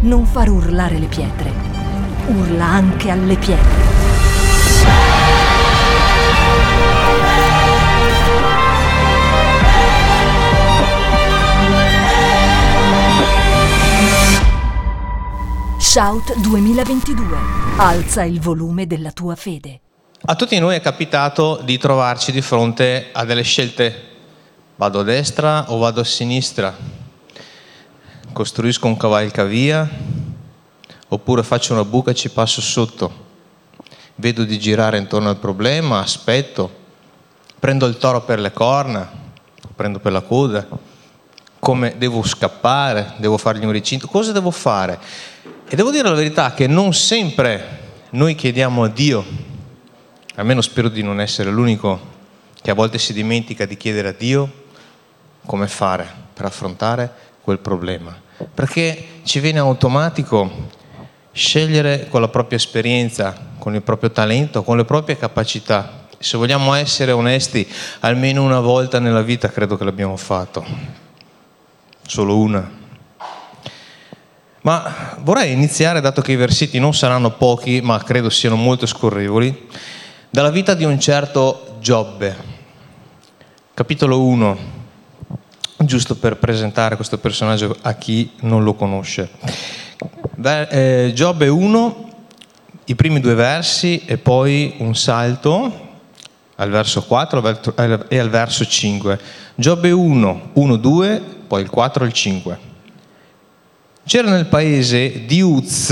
non far urlare le pietre, urla anche alle pietre. Shout 2022. Alza il volume della tua fede. A tutti noi è capitato di trovarci di fronte a delle scelte. Vado a destra o vado a sinistra? Costruisco un cavalcavia oppure faccio una buca e ci passo sotto? Vedo di girare intorno al problema, aspetto, prendo il toro per le corna, prendo per la coda, come devo scappare, devo fargli un recinto, cosa devo fare? E devo dire la verità che non sempre noi chiediamo a Dio, almeno spero di non essere l'unico che a volte si dimentica di chiedere a Dio come fare per affrontare quel problema. Perché ci viene automatico scegliere con la propria esperienza, con il proprio talento, con le proprie capacità. Se vogliamo essere onesti, almeno una volta nella vita credo che l'abbiamo fatto. Solo una. Ma vorrei iniziare, dato che i versetti non saranno pochi, ma credo siano molto scorrevoli, dalla vita di un certo Giobbe. Capitolo 1, giusto per presentare questo personaggio a chi non lo conosce. Eh, Giobbe 1, i primi due versi e poi un salto al verso 4 e al verso 5. Giobbe 1, 1, 2, poi il 4 e il 5. C'era nel paese di Uz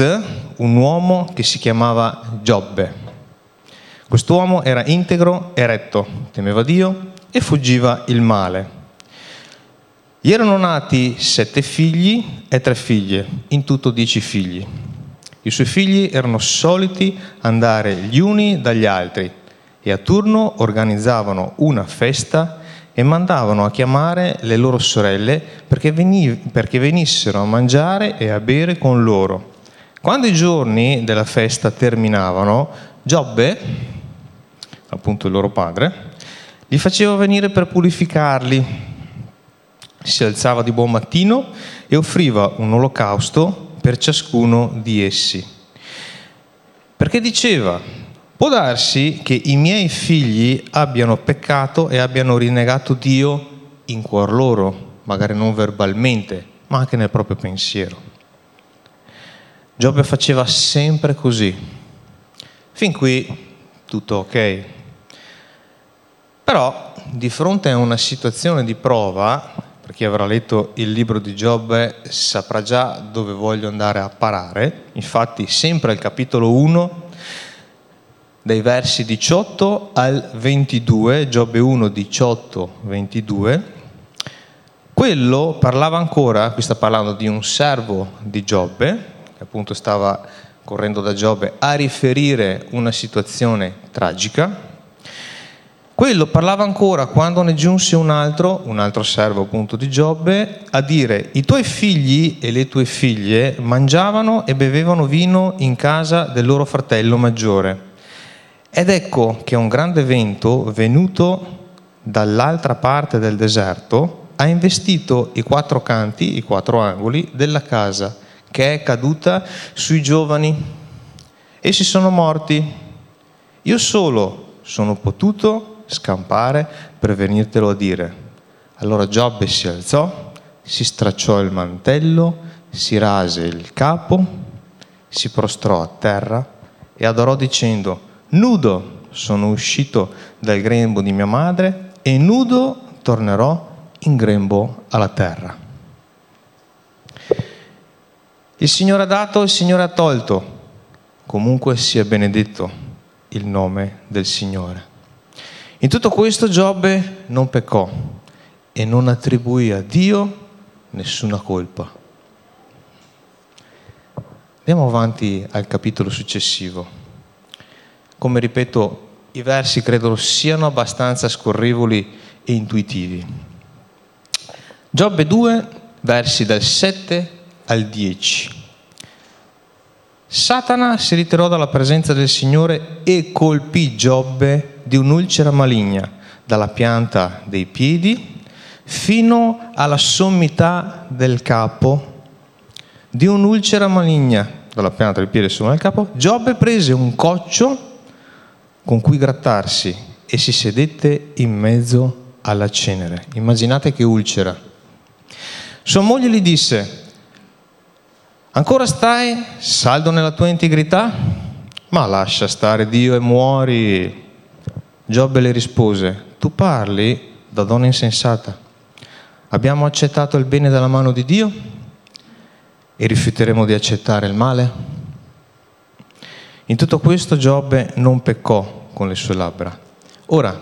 un uomo che si chiamava Giobbe. Quest'uomo era integro e retto, temeva Dio e fuggiva il male. Gli erano nati sette figli e tre figlie, in tutto dieci figli. I suoi figli erano soliti andare gli uni dagli altri e a turno organizzavano una festa e mandavano a chiamare le loro sorelle perché, veniv- perché venissero a mangiare e a bere con loro. Quando i giorni della festa terminavano, Giobbe, appunto il loro padre, li faceva venire per purificarli. Si alzava di buon mattino e offriva un olocausto per ciascuno di essi. Perché diceva, Può darsi che i miei figli abbiano peccato e abbiano rinnegato Dio in cuor loro, magari non verbalmente, ma anche nel proprio pensiero. Giobbe faceva sempre così. Fin qui tutto ok. Però di fronte a una situazione di prova, per chi avrà letto il libro di Giobbe saprà già dove voglio andare a parare, infatti sempre al capitolo 1 dai versi 18 al 22, Giobbe 1, 18, 22, quello parlava ancora, qui sta parlando di un servo di Giobbe, che appunto stava correndo da Giobbe a riferire una situazione tragica. Quello parlava ancora quando ne giunse un altro, un altro servo appunto di Giobbe, a dire i tuoi figli e le tue figlie mangiavano e bevevano vino in casa del loro fratello maggiore ed ecco che un grande vento venuto dall'altra parte del deserto ha investito i quattro canti, i quattro angoli della casa, che è caduta sui giovani. Essi sono morti. Io solo sono potuto scampare per venirtelo a dire. Allora Giobbe si alzò, si stracciò il mantello, si rase il capo, si prostrò a terra e adorò dicendo, Nudo sono uscito dal grembo di mia madre e nudo tornerò in grembo alla terra. Il Signore ha dato, il Signore ha tolto. Comunque sia benedetto il nome del Signore. In tutto questo Giobbe non peccò e non attribuì a Dio nessuna colpa. Andiamo avanti al capitolo successivo come ripeto, i versi credo siano abbastanza scorrevoli e intuitivi. Giobbe 2, versi dal 7 al 10. Satana si ritirò dalla presenza del Signore e colpì Giobbe di un'ulcera maligna dalla pianta dei piedi fino alla sommità del capo di un'ulcera maligna dalla pianta del piede sopra il capo, Giobbe prese un coccio con cui grattarsi e si sedette in mezzo alla cenere. Immaginate che ulcera. Sua moglie gli disse, ancora stai saldo nella tua integrità? Ma lascia stare Dio e muori. Giobbe le rispose, tu parli da donna insensata. Abbiamo accettato il bene dalla mano di Dio e rifiuteremo di accettare il male? In tutto questo Giobbe non peccò con le sue labbra. Ora,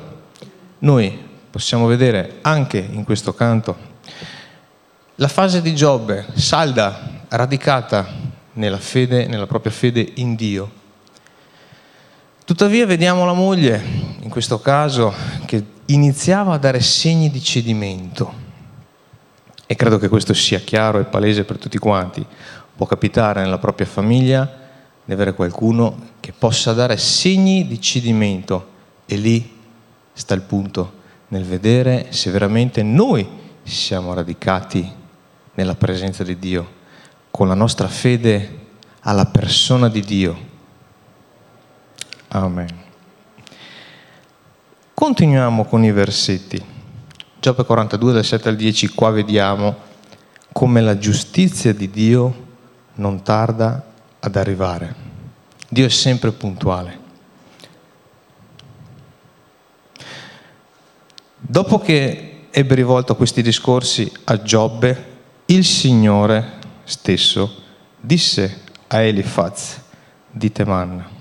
noi possiamo vedere anche in questo canto la fase di Giobbe, salda, radicata nella fede, nella propria fede in Dio. Tuttavia vediamo la moglie, in questo caso, che iniziava a dare segni di cedimento e credo che questo sia chiaro e palese per tutti quanti. Può capitare nella propria famiglia di avere qualcuno che possa dare segni di cedimento e lì sta il punto, nel vedere se veramente noi siamo radicati nella presenza di Dio, con la nostra fede alla persona di Dio. Amen. Continuiamo con i versetti. Giobbe 42 dal 7 al 10, qua vediamo come la giustizia di Dio non tarda ad arrivare. Dio è sempre puntuale. Dopo che ebbe rivolto questi discorsi a Giobbe, il Signore stesso disse a Elifaz di Teman,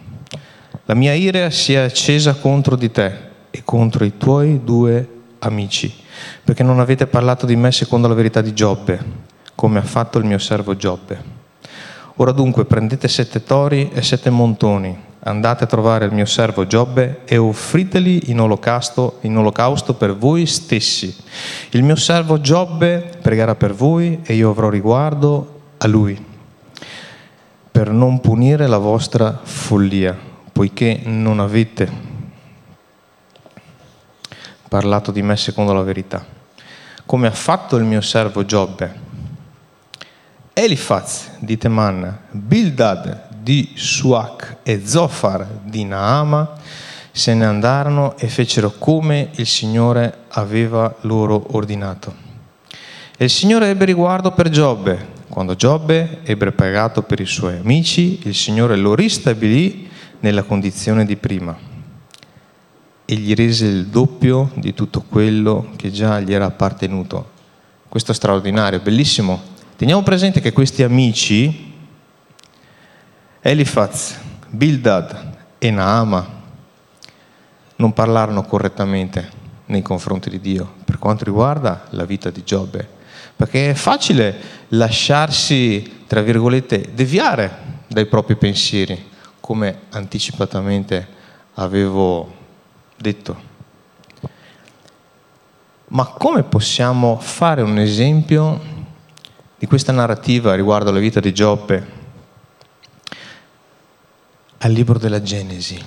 la mia ira si è accesa contro di te e contro i tuoi due amici perché non avete parlato di me secondo la verità di Giobbe, come ha fatto il mio servo Giobbe. Ora dunque prendete sette tori e sette montoni, andate a trovare il mio servo Giobbe e offriteli in olocausto, in olocausto per voi stessi. Il mio servo Giobbe pregherà per voi e io avrò riguardo a lui, per non punire la vostra follia, poiché non avete parlato di me secondo la verità, come ha fatto il mio servo Giobbe. Elifaz di Teman, Bildad di Suac e Zofar di Naama se ne andarono e fecero come il Signore aveva loro ordinato. E il Signore ebbe riguardo per Giobbe. Quando Giobbe ebbe pagato per i suoi amici, il Signore lo ristabilì nella condizione di prima e gli rese il doppio di tutto quello che già gli era appartenuto. Questo è straordinario, bellissimo. Teniamo presente che questi amici, Elifaz, Bildad e Naama, non parlarono correttamente nei confronti di Dio per quanto riguarda la vita di Giobbe, perché è facile lasciarsi, tra virgolette, deviare dai propri pensieri, come anticipatamente avevo detto. Ma come possiamo fare un esempio di questa narrativa riguardo alla vita di Giobbe al libro della Genesi?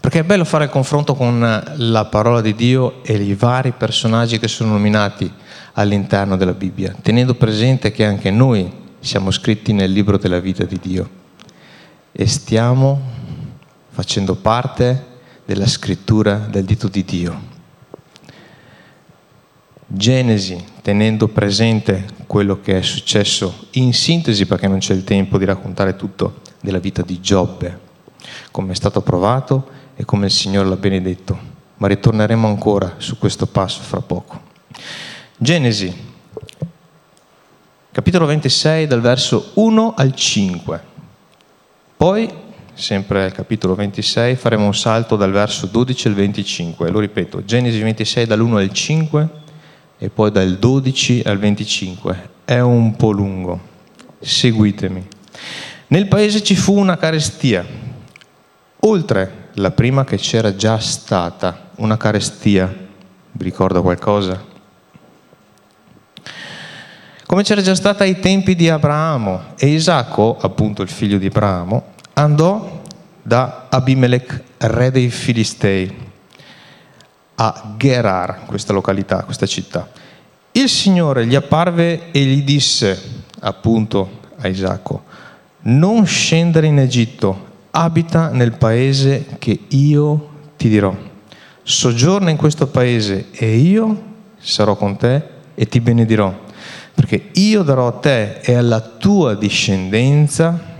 Perché è bello fare il confronto con la parola di Dio e i vari personaggi che sono nominati all'interno della Bibbia, tenendo presente che anche noi siamo scritti nel libro della vita di Dio e stiamo facendo parte della scrittura del dito di Dio. Genesi, tenendo presente quello che è successo in sintesi, perché non c'è il tempo di raccontare tutto della vita di Giobbe, come è stato provato e come il Signore l'ha benedetto. Ma ritorneremo ancora su questo passo fra poco. Genesi, capitolo 26, dal verso 1 al 5. Poi sempre al capitolo 26, faremo un salto dal verso 12 al 25. Lo ripeto, Genesi 26 dall'1 al 5 e poi dal 12 al 25. È un po' lungo. Seguitemi. Nel paese ci fu una carestia, oltre la prima che c'era già stata, una carestia. Vi ricorda qualcosa? Come c'era già stata ai tempi di Abramo e Isacco, appunto il figlio di Abramo, andò da Abimelech, re dei Filistei, a Gerar, questa località, questa città. Il Signore gli apparve e gli disse, appunto a Isacco, non scendere in Egitto, abita nel paese che io ti dirò. Soggiorna in questo paese e io sarò con te e ti benedirò, perché io darò a te e alla tua discendenza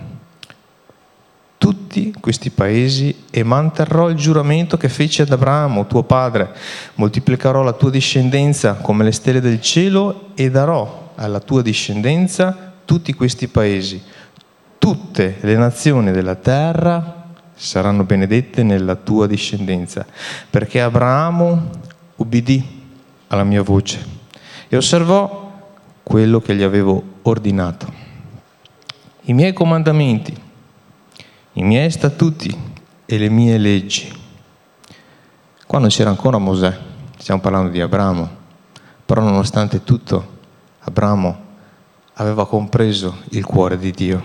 tutti questi paesi e manterrò il giuramento che feci ad Abramo, tuo padre. Moltiplicherò la tua discendenza come le stelle del cielo e darò alla tua discendenza tutti questi paesi. Tutte le nazioni della terra saranno benedette nella tua discendenza, perché Abramo ubbidì alla mia voce e osservò quello che gli avevo ordinato. I miei comandamenti i miei statuti e le mie leggi. Qua non c'era ancora Mosè, stiamo parlando di Abramo, però nonostante tutto Abramo aveva compreso il cuore di Dio.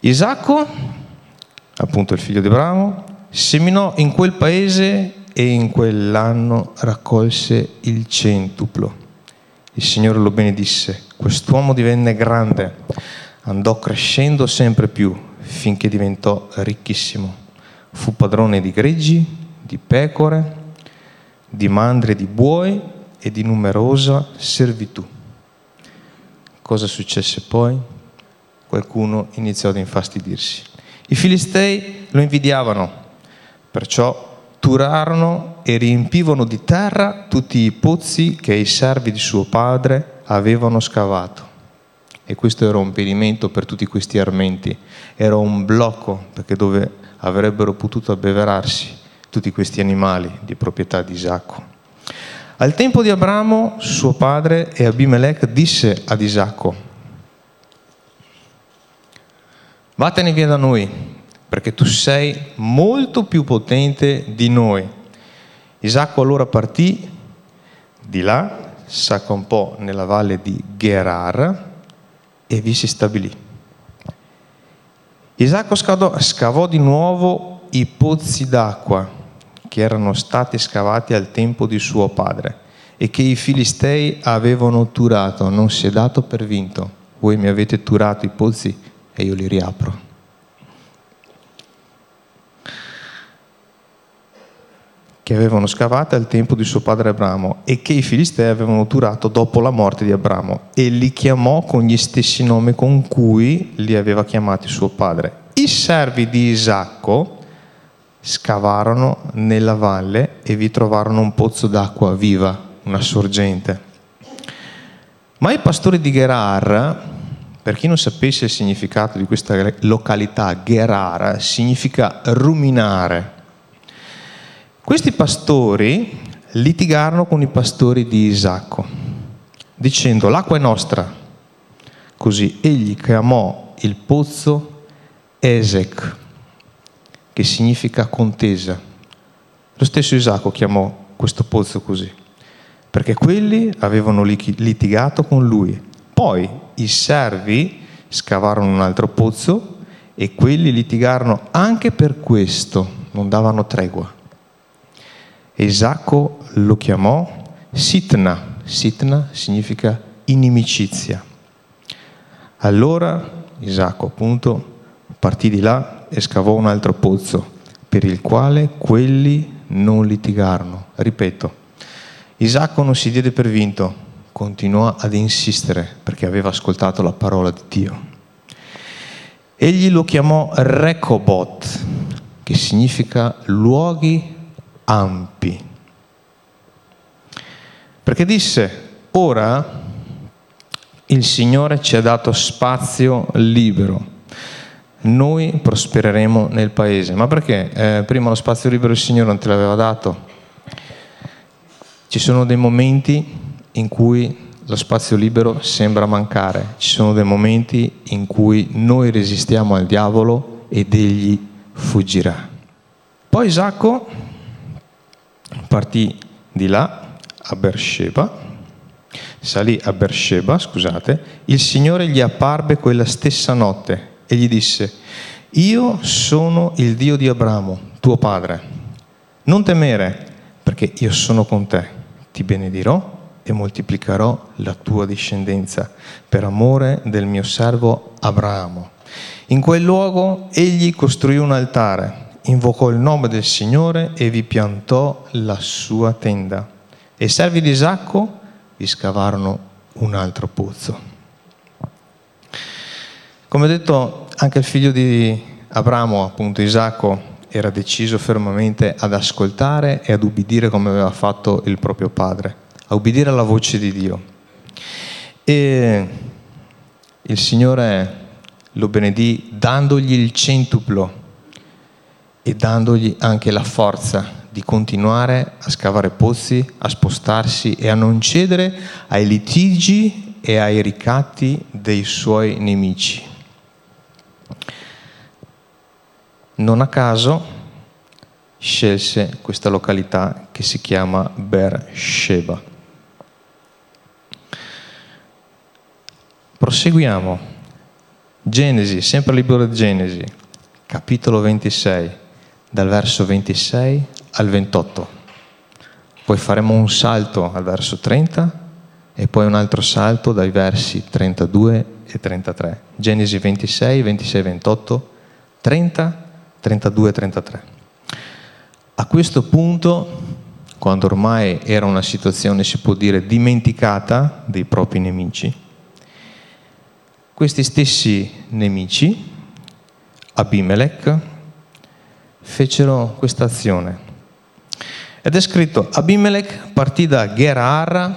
Isacco, appunto il figlio di Abramo, seminò in quel paese e in quell'anno raccolse il centuplo. Il Signore lo benedisse, quest'uomo divenne grande, andò crescendo sempre più finché diventò ricchissimo. Fu padrone di greggi, di pecore, di mandre di buoi e di numerosa servitù. Cosa successe poi? Qualcuno iniziò ad infastidirsi. I filistei lo invidiavano, perciò turarono e riempivano di terra tutti i pozzi che i servi di suo padre avevano scavato. E questo era un impedimento per tutti questi armenti, era un blocco perché dove avrebbero potuto abbeverarsi tutti questi animali di proprietà di Isacco. Al tempo di Abramo, suo padre, e Abimelech disse ad Isacco, vattene via da noi, perché tu sei molto più potente di noi. Isacco allora partì di là, s'accampò nella valle di Gerar, e vi si stabilì. Isacco scavò di nuovo i pozzi d'acqua che erano stati scavati al tempo di suo padre e che i filistei avevano turato, non si è dato per vinto. Voi mi avete turato i pozzi e io li riapro. Che avevano scavate al tempo di suo padre Abramo e che i filistei avevano turato dopo la morte di Abramo e li chiamò con gli stessi nomi con cui li aveva chiamati suo padre. I servi di Isacco scavarono nella valle e vi trovarono un pozzo d'acqua viva, una sorgente. Ma i pastori di Gerar, per chi non sapesse il significato di questa località, Gerar significa ruminare questi pastori litigarono con i pastori di Isacco, dicendo l'acqua è nostra. Così egli chiamò il pozzo Esec, che significa contesa. Lo stesso Isacco chiamò questo pozzo così, perché quelli avevano litigato con lui. Poi i servi scavarono un altro pozzo e quelli litigarono anche per questo, non davano tregua. Isacco lo chiamò Sitna. Sitna significa inimicizia. Allora Isacco appunto partì di là e scavò un altro pozzo per il quale quelli non litigarono. Ripeto, Isacco non si diede per vinto, continuò ad insistere perché aveva ascoltato la parola di Dio. Egli lo chiamò Recobot, che significa luoghi ampi. Perché disse, ora il Signore ci ha dato spazio libero, noi prospereremo nel paese. Ma perché? Eh, prima lo spazio libero il Signore non te l'aveva dato. Ci sono dei momenti in cui lo spazio libero sembra mancare, ci sono dei momenti in cui noi resistiamo al diavolo ed egli fuggirà. Poi Isacco partì di là a Beersheba, salì a Beersheba, scusate, il Signore gli apparve quella stessa notte e gli disse, io sono il Dio di Abramo, tuo padre. Non temere, perché io sono con te, ti benedirò e moltiplicherò la tua discendenza per amore del mio servo Abramo. In quel luogo egli costruì un altare, invocò il nome del Signore e vi piantò la sua tenda. E i servi di Isacco vi scavarono un altro pozzo. Come detto, anche il figlio di Abramo, appunto Isacco, era deciso fermamente ad ascoltare e ad ubbidire come aveva fatto il proprio padre, a ubbidire alla voce di Dio. E il Signore lo benedì dandogli il centuplo e dandogli anche la forza di continuare a scavare pozzi, a spostarsi e a non cedere ai litigi e ai ricatti dei suoi nemici. Non a caso scelse questa località che si chiama Beersheba. Proseguiamo. Genesi, sempre il libro di Genesi, capitolo 26, dal verso 26 al 28. Poi faremo un salto al verso 30 e poi un altro salto dai versi 32 e 33. Genesi 26, 26, 28, 30 32-33. A questo punto, quando ormai era una situazione, si può dire, dimenticata dei propri nemici, questi stessi nemici, Abimelech, fecero questa azione. Ed è scritto, Abimelech partì da Gerar,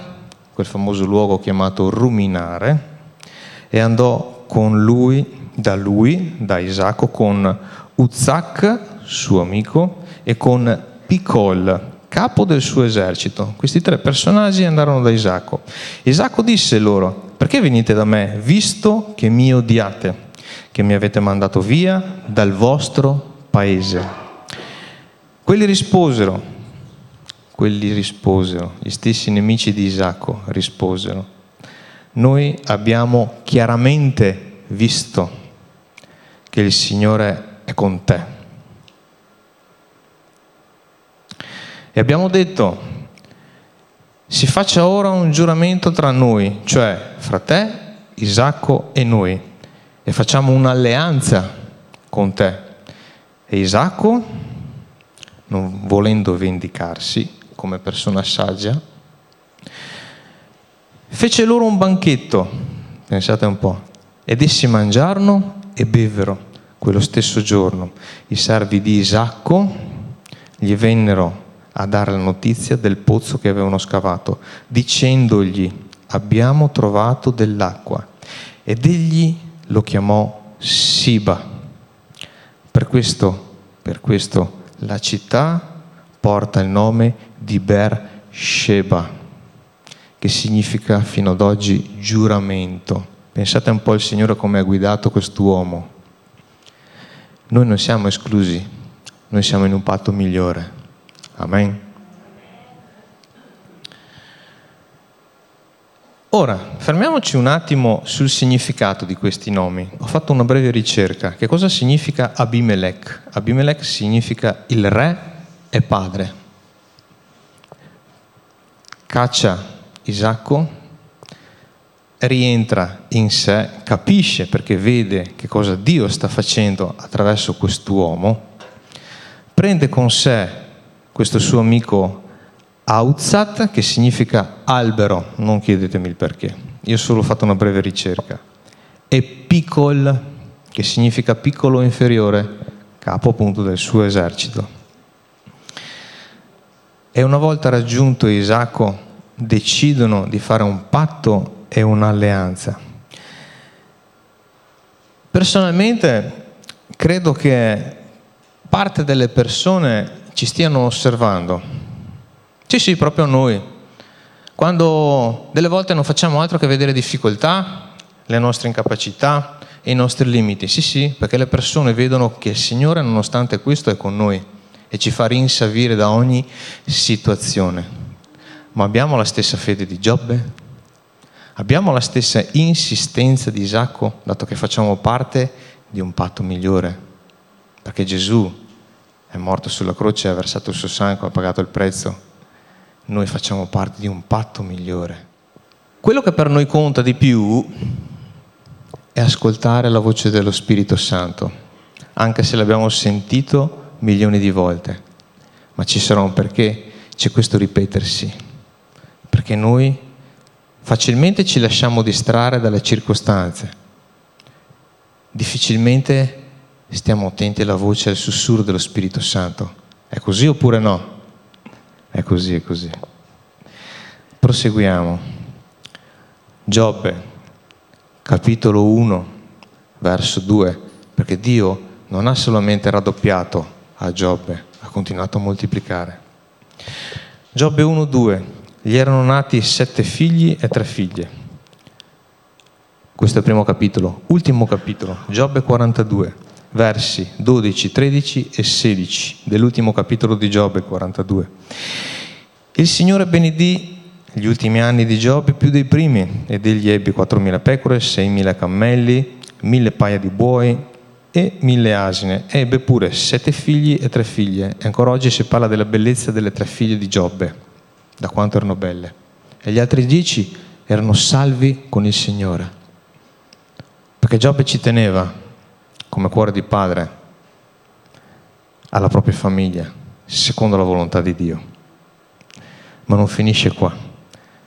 quel famoso luogo chiamato Ruminare, e andò con lui, da lui, da Isacco, con Uzak, suo amico, e con Picol, capo del suo esercito. Questi tre personaggi andarono da Isacco. Isacco disse loro, perché venite da me, visto che mi odiate, che mi avete mandato via dal vostro paese? Quelli risposero, quelli risposero, gli stessi nemici di Isacco risposero, noi abbiamo chiaramente visto che il Signore è con te. E abbiamo detto, si faccia ora un giuramento tra noi, cioè fra te, Isacco e noi, e facciamo un'alleanza con te. E Isacco, non volendo vendicarsi come persona saggia, fece loro un banchetto, pensate un po', ed essi mangiarono e bevvero quello stesso giorno i servi di Isacco gli vennero a dare la notizia del pozzo che avevano scavato, dicendogli abbiamo trovato dell'acqua. Ed egli lo chiamò Siba. Per questo, per questo la città porta il nome di Beersheba, che significa fino ad oggi giuramento. Pensate un po' al Signore come ha guidato quest'uomo noi non siamo esclusi, noi siamo in un patto migliore. Amen. Ora, fermiamoci un attimo sul significato di questi nomi. Ho fatto una breve ricerca. Che cosa significa Abimelech? Abimelech significa il re e padre. Caccia Isacco, rientra in sé, capisce perché vede che cosa Dio sta facendo attraverso quest'uomo, prende con sé questo suo amico Auzat, che significa albero, non chiedetemi il perché, io ho solo fatto una breve ricerca, e Picol, che significa piccolo inferiore, capo appunto del suo esercito. E una volta raggiunto Isacco, decidono di fare un patto è un'alleanza. Personalmente credo che parte delle persone ci stiano osservando. Sì, sì, proprio noi. Quando delle volte non facciamo altro che vedere difficoltà, le nostre incapacità e i nostri limiti. Sì, sì, perché le persone vedono che il Signore, nonostante questo, è con noi e ci fa rinsavire da ogni situazione. Ma abbiamo la stessa fede di Giobbe? Abbiamo la stessa insistenza di Isacco, dato che facciamo parte di un patto migliore, perché Gesù è morto sulla croce, ha versato il suo sangue, ha pagato il prezzo noi facciamo parte di un patto migliore. Quello che per noi conta di più è ascoltare la voce dello Spirito Santo, anche se l'abbiamo sentito milioni di volte, ma ci sarà un perché, c'è questo ripetersi, perché noi facilmente ci lasciamo distrarre dalle circostanze, difficilmente stiamo attenti alla voce e al sussurro dello Spirito Santo. È così oppure no? È così, è così. Proseguiamo. Giobbe, capitolo 1, verso 2, perché Dio non ha solamente raddoppiato a Giobbe, ha continuato a moltiplicare. Giobbe 1, 2, gli erano nati sette figli e tre figlie. Questo è il primo capitolo. Ultimo capitolo, Giobbe 42 versi 12, 13 e 16 dell'ultimo capitolo di Giobbe 42. Il Signore benedì gli ultimi anni di Giobbe più dei primi ed egli ebbe 4.000 pecore, 6.000 cammelli, 1.000 paia di buoi e 1.000 asine. Ebbe pure sette figli e tre figlie. E ancora oggi si parla della bellezza delle tre figlie di Giobbe, da quanto erano belle. E gli altri dieci erano salvi con il Signore. Perché Giobbe ci teneva come cuore di padre alla propria famiglia, secondo la volontà di Dio. Ma non finisce qua.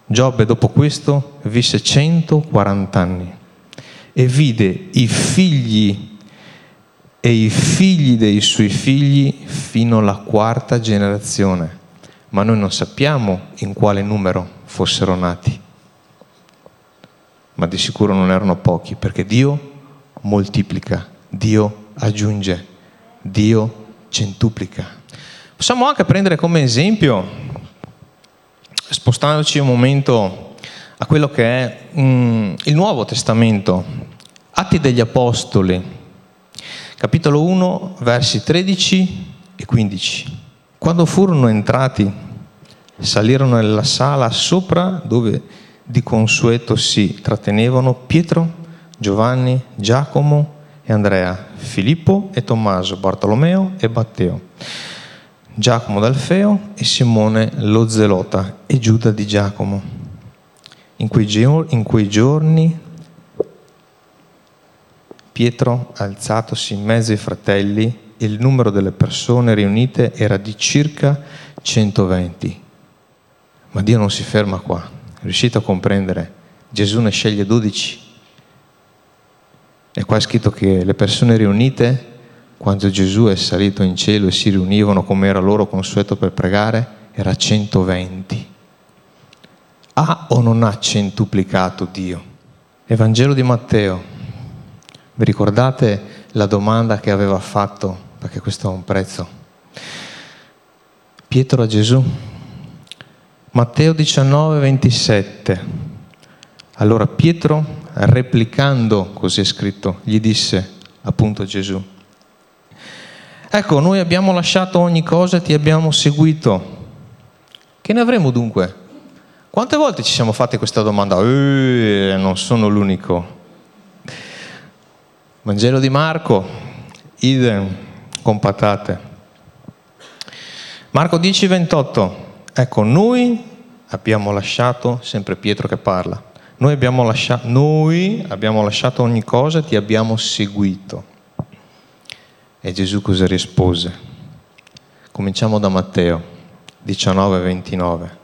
Giobbe dopo questo visse 140 anni e vide i figli e i figli dei suoi figli fino alla quarta generazione, ma noi non sappiamo in quale numero fossero nati. Ma di sicuro non erano pochi, perché Dio moltiplica Dio aggiunge, Dio centuplica. Possiamo anche prendere come esempio, spostandoci un momento a quello che è mm, il Nuovo Testamento, Atti degli Apostoli, capitolo 1, versi 13 e 15. Quando furono entrati, salirono nella sala sopra dove di consueto si trattenevano Pietro, Giovanni, Giacomo, e Andrea, Filippo e Tommaso, Bartolomeo e Matteo, Giacomo d'Alfeo e Simone lo Zelota e Giuda di Giacomo. In quei, giorni, in quei giorni Pietro, alzatosi in mezzo ai fratelli, il numero delle persone riunite era di circa 120. Ma Dio non si ferma qua. Riuscite a comprendere? Gesù ne sceglie 12 e qua è scritto che le persone riunite, quando Gesù è salito in cielo e si riunivano come era loro consueto per pregare, era 120. Ha o non ha centuplicato Dio? Evangelo di Matteo. Vi ricordate la domanda che aveva fatto? Perché questo ha un prezzo. Pietro a Gesù. Matteo 19, 27. Allora Pietro replicando, così è scritto, gli disse appunto Gesù. Ecco, noi abbiamo lasciato ogni cosa e ti abbiamo seguito. Che ne avremo dunque? Quante volte ci siamo fatti questa domanda? Eh, non sono l'unico. Vangelo di Marco, idem, con patate. Marco 10, 28. Ecco, noi abbiamo lasciato, sempre Pietro che parla, noi abbiamo, lasciato, noi abbiamo lasciato ogni cosa e ti abbiamo seguito. E Gesù cosa rispose? Cominciamo da Matteo 19, 29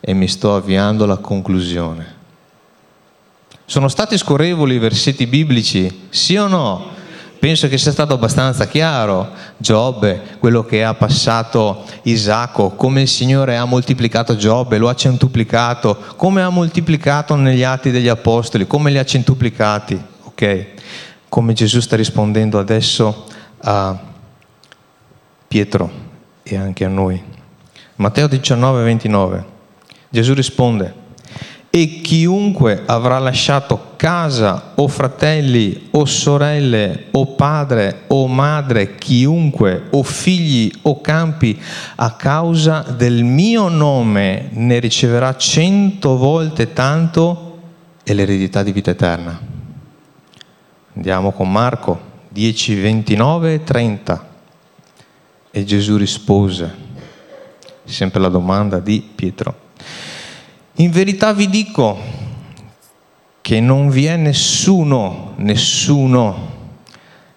e mi sto avviando alla conclusione. Sono stati scorrevoli i versetti biblici, sì o no? Penso che sia stato abbastanza chiaro Giobbe, quello che ha passato Isacco, come il Signore ha moltiplicato Giobbe, lo ha centuplicato, come ha moltiplicato negli atti degli Apostoli, come li ha centuplicati, ok? Come Gesù sta rispondendo adesso a Pietro e anche a noi. Matteo 19, 29. Gesù risponde, e chiunque avrà lasciato casa o fratelli o sorelle o padre o madre, chiunque o figli o campi a causa del mio nome ne riceverà cento volte tanto e l'eredità di vita eterna. Andiamo con Marco 10, 29 e 30. E Gesù rispose, sempre la domanda di Pietro. In verità vi dico che non vi è nessuno, nessuno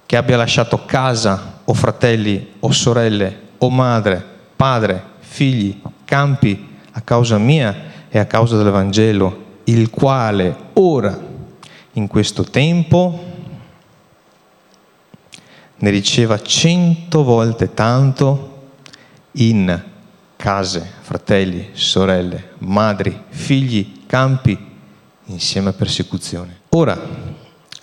che abbia lasciato casa o fratelli o sorelle o madre, padre, figli, campi a causa mia e a causa dell'Evangelo, il quale ora, in questo tempo, ne riceva cento volte tanto in case, fratelli, sorelle, madri, figli, campi, insieme a persecuzione. Ora,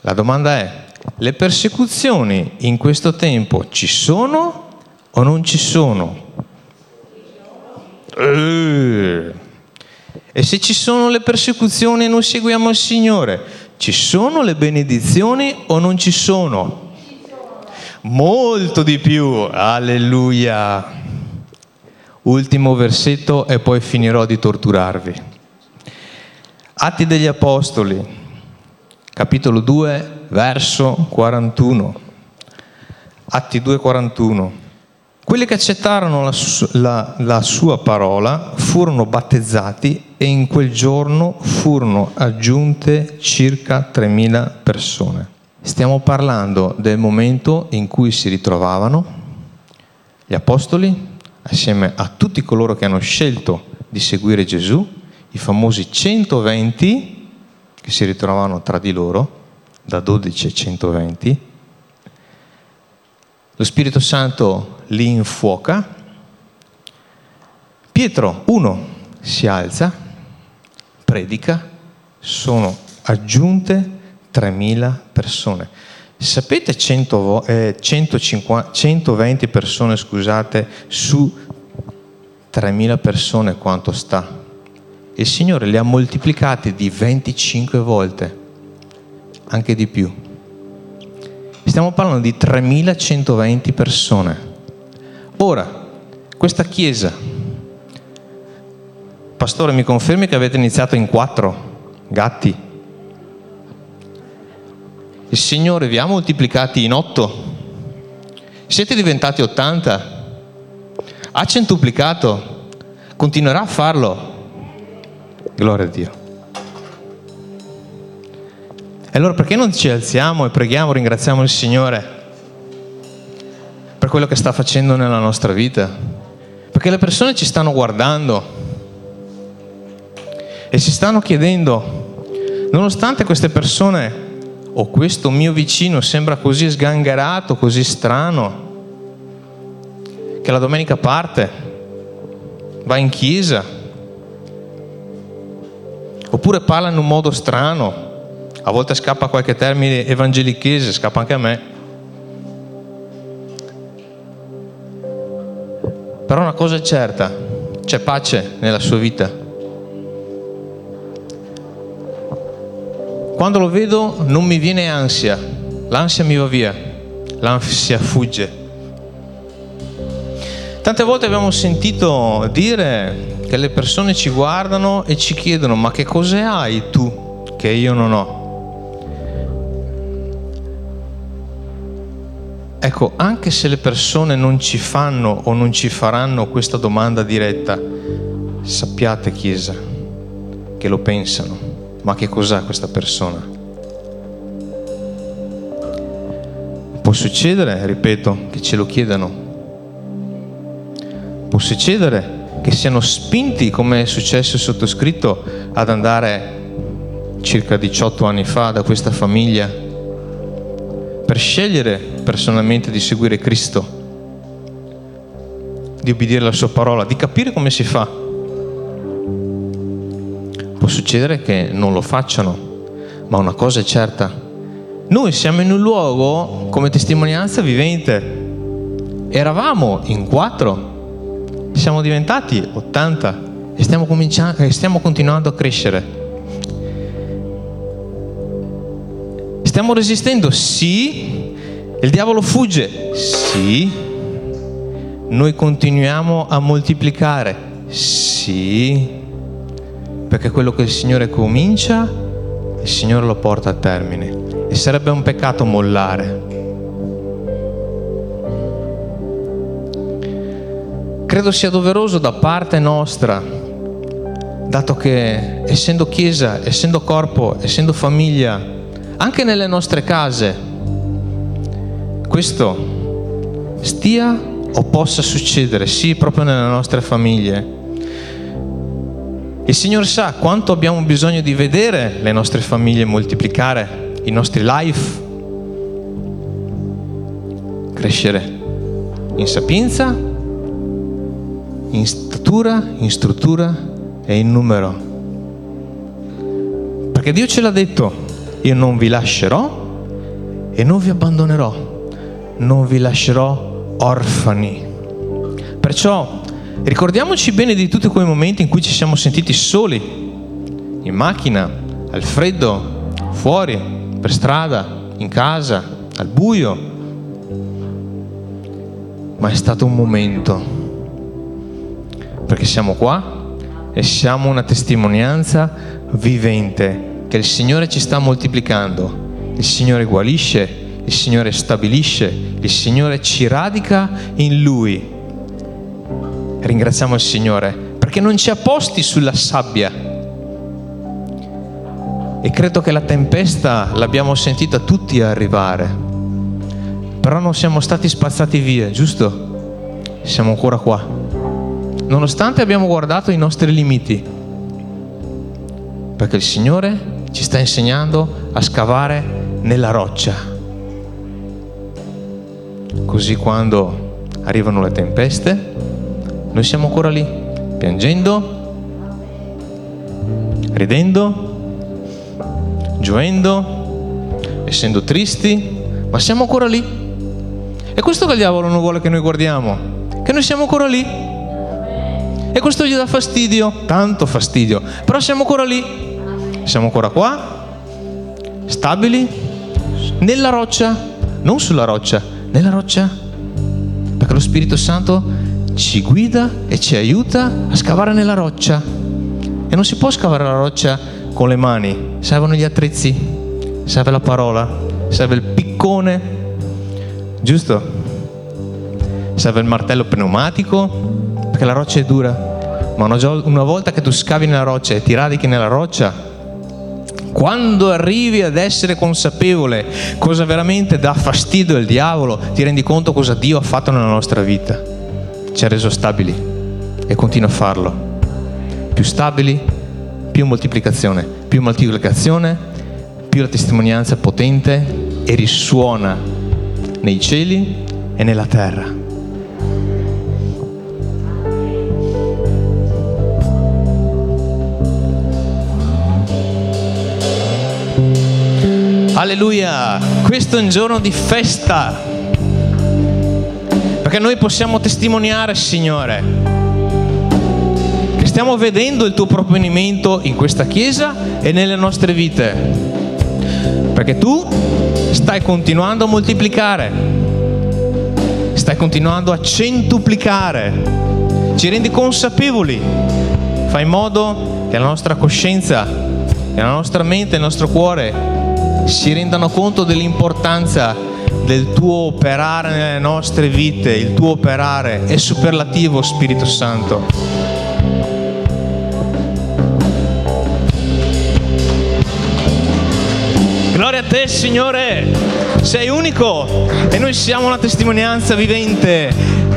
la domanda è, le persecuzioni in questo tempo ci sono o non ci sono? Eh. E se ci sono le persecuzioni e non seguiamo il Signore, ci sono le benedizioni o non ci sono? Molto di più, alleluia. Ultimo versetto e poi finirò di torturarvi. Atti degli Apostoli, capitolo 2, verso 41. Atti 2, 41. Quelli che accettarono la, la, la, sua parola furono battezzati e in quel giorno furono aggiunte circa 3.000 persone. Stiamo parlando del momento in cui si ritrovavano gli apostoli assieme a tutti coloro che hanno scelto di seguire Gesù, i famosi 120 che si ritrovavano tra di loro, da 12 a 120. Lo Spirito Santo li infuoca. Pietro, uno, si alza, predica, sono aggiunte 3.000 persone. Sapete 100, eh, 150, 120 persone, scusate, su 3.000 persone quanto sta? Il Signore li ha moltiplicati di 25 volte, anche di più. Stiamo parlando di 3.120 persone. Ora, questa chiesa, pastore mi confermi che avete iniziato in quattro gatti? Il Signore vi ha moltiplicati in otto. Siete diventati 80. Ha centuplicato. Continuerà a farlo. Gloria a Dio. E allora perché non ci alziamo e preghiamo, ringraziamo il Signore per quello che sta facendo nella nostra vita? Perché le persone ci stanno guardando e si stanno chiedendo, nonostante queste persone o questo mio vicino sembra così sgangherato, così strano, che la domenica parte, va in chiesa, oppure parla in un modo strano, a volte scappa qualche termine evangelichese, scappa anche a me. Però una cosa è certa, c'è pace nella sua vita. Quando lo vedo non mi viene ansia, l'ansia mi va via, l'ansia fugge. Tante volte abbiamo sentito dire che le persone ci guardano e ci chiedono ma che cose hai tu che io non ho? Ecco, anche se le persone non ci fanno o non ci faranno questa domanda diretta, sappiate Chiesa che lo pensano ma che cos'ha questa persona? Può succedere, ripeto, che ce lo chiedano. Può succedere che siano spinti, come è successo sottoscritto, ad andare circa 18 anni fa da questa famiglia per scegliere personalmente di seguire Cristo, di obbedire alla sua parola, di capire come si fa succedere che non lo facciano, ma una cosa è certa, noi siamo in un luogo come testimonianza vivente. Eravamo in quattro, siamo diventati 80 e stiamo, e stiamo continuando a crescere. Stiamo resistendo? Sì. Il diavolo fugge? Sì. Noi continuiamo a moltiplicare? Sì perché quello che il Signore comincia, il Signore lo porta a termine e sarebbe un peccato mollare. credo sia doveroso da parte nostra, dato che essendo Chiesa, essendo corpo, essendo famiglia, anche nelle nostre case, questo stia o possa succedere, sì, proprio nelle nostre famiglie. Il Signore sa quanto abbiamo bisogno di vedere le nostre famiglie moltiplicare, i nostri life, crescere in sapienza, in statura, in struttura e in numero. Perché Dio ce l'ha detto, io non vi lascerò e non vi abbandonerò, non vi lascerò orfani. Perciò ricordiamoci bene di tutti quei momenti in cui ci siamo sentiti soli, in macchina, al freddo, fuori, per strada, in casa, al buio, ma è stato un momento, perché siamo qua e siamo una testimonianza vivente che il Signore ci sta moltiplicando, il Signore guarisce, il Signore stabilisce, il Signore ci radica in Lui. Ringraziamo il Signore perché non ci ha posti sulla sabbia. E credo che la tempesta l'abbiamo sentita tutti arrivare però non siamo stati spazzati via, giusto? Siamo ancora qua. Nonostante abbiamo guardato i nostri limiti, perché il Signore ci sta insegnando a scavare nella roccia. Così quando arrivano le tempeste, noi siamo ancora lì, piangendo, ridendo, gioendo, essendo tristi, ma siamo ancora lì è questo che il diavolo non vuole che noi guardiamo, che noi siamo ancora lì. E questo gli dà fastidio, tanto fastidio, però siamo ancora lì, siamo ancora qua, stabili, nella roccia, non sulla roccia, nella roccia, perché lo Spirito Santo ci guida e ci aiuta a scavare nella roccia. E non si può scavare la roccia con le mani, servono gli attrezzi, serve la parola, serve il piccone giusto? Serve il martello pneumatico perché la roccia è dura, ma una, volta che tu scavi nella roccia e ti radichi nella roccia, quando arrivi ad essere consapevole cosa veramente dà fastidio al diavolo, ti rendi conto cosa Dio ha fatto nella nostra vita. Ci ha reso stabili e continua a farlo. Più stabili, più moltiplicazione, più moltiplicazione, più la testimonianza potente e risuona nei cieli e nella terra. Alleluia, questo è un giorno di festa, perché noi possiamo testimoniare, Signore, che stiamo vedendo il tuo provvedimento in questa Chiesa e nelle nostre vite, perché tu stai continuando a moltiplicare, stai continuando a centuplicare, ci rendi consapevoli, fai in modo che la nostra coscienza, la nostra mente, il nostro cuore si rendano conto dell'importanza del tuo operare nelle nostre vite, il tuo operare è superlativo Spirito Santo. Gloria a te Signore, sei unico e noi siamo una testimonianza vivente.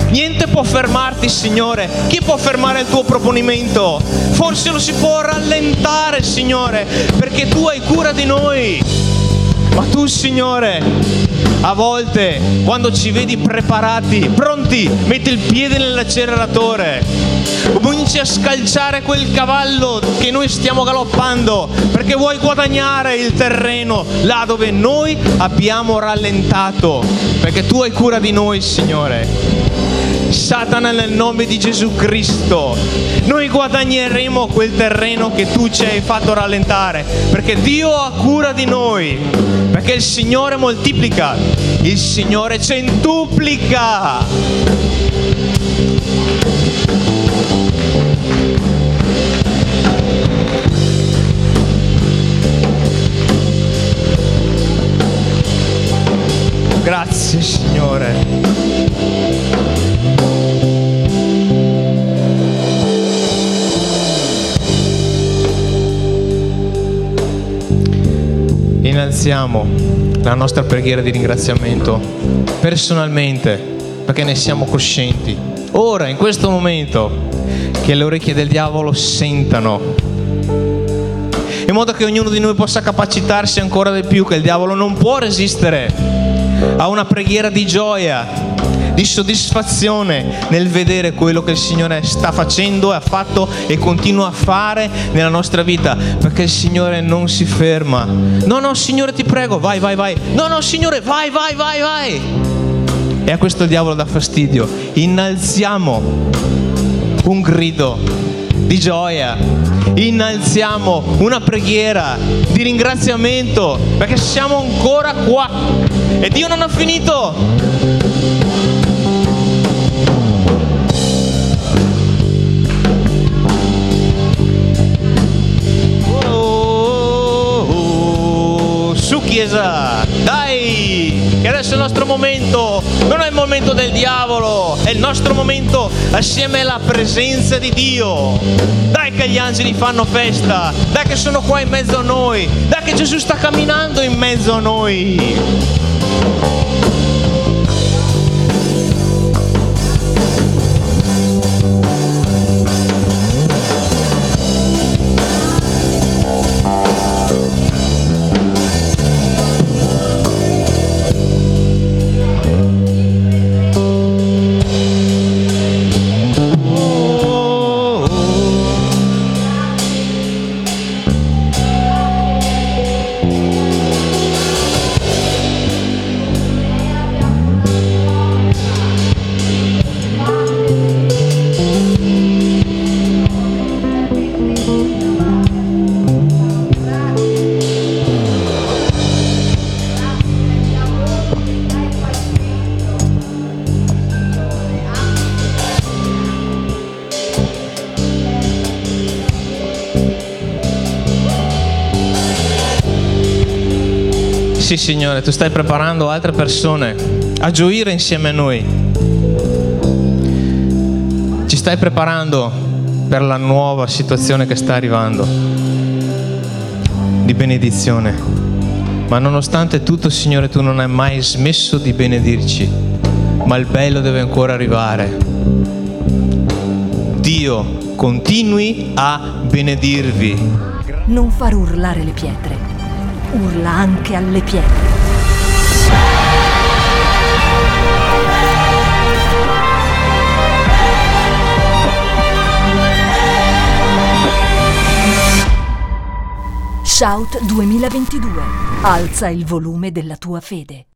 Niente può fermarti Signore, chi può fermare il tuo proponimento? Forse lo si può rallentare Signore, perché tu hai cura di noi. Ma tu Signore, a volte quando ci vedi preparati, pronti, metti il piede nell'acceleratore. Cominci a scalciare quel cavallo che noi stiamo galoppando perché vuoi guadagnare il terreno là dove noi abbiamo rallentato. Perché tu hai cura di noi Signore Satana nel nome di Gesù Cristo. Noi guadagneremo quel terreno che tu ci hai fatto rallentare, perché Dio ha cura di noi, perché il Signore moltiplica, il Signore centuplica. Grazie Signore. Innalziamo la nostra preghiera di ringraziamento personalmente, perché ne siamo coscienti. Ora, in questo momento, che le orecchie del diavolo sentano, in modo che ognuno di noi possa capacitarsi ancora di più, che il diavolo non può resistere a una preghiera di gioia, di soddisfazione nel vedere quello che il Signore sta facendo, ha fatto e continua a fare nella nostra vita, perché il Signore non si ferma. No, no, Signore, ti prego, vai, vai, vai. No, no, Signore, vai, vai, vai, vai. E a questo diavolo dà fastidio. Innalziamo un grido di gioia, innalziamo una preghiera di ringraziamento perché siamo ancora qua e Dio non ha finito. Chiesa, dai, che adesso è il nostro momento, non è il momento del diavolo, è il nostro momento assieme alla presenza di Dio. Dai che gli angeli fanno festa, dai che sono qua in mezzo a noi, dai che Gesù sta camminando in mezzo a noi. Sì, Signore, tu stai preparando altre persone a gioire insieme a noi. Ci stai preparando per la nuova situazione che sta arrivando di benedizione. Ma nonostante tutto, Signore, tu non hai mai smesso di benedirci, ma il bello deve ancora arrivare. Dio continui a benedirvi. Non far urlare le pietre urla anche alle pietre. Shout 2022. Alza il volume della tua fede.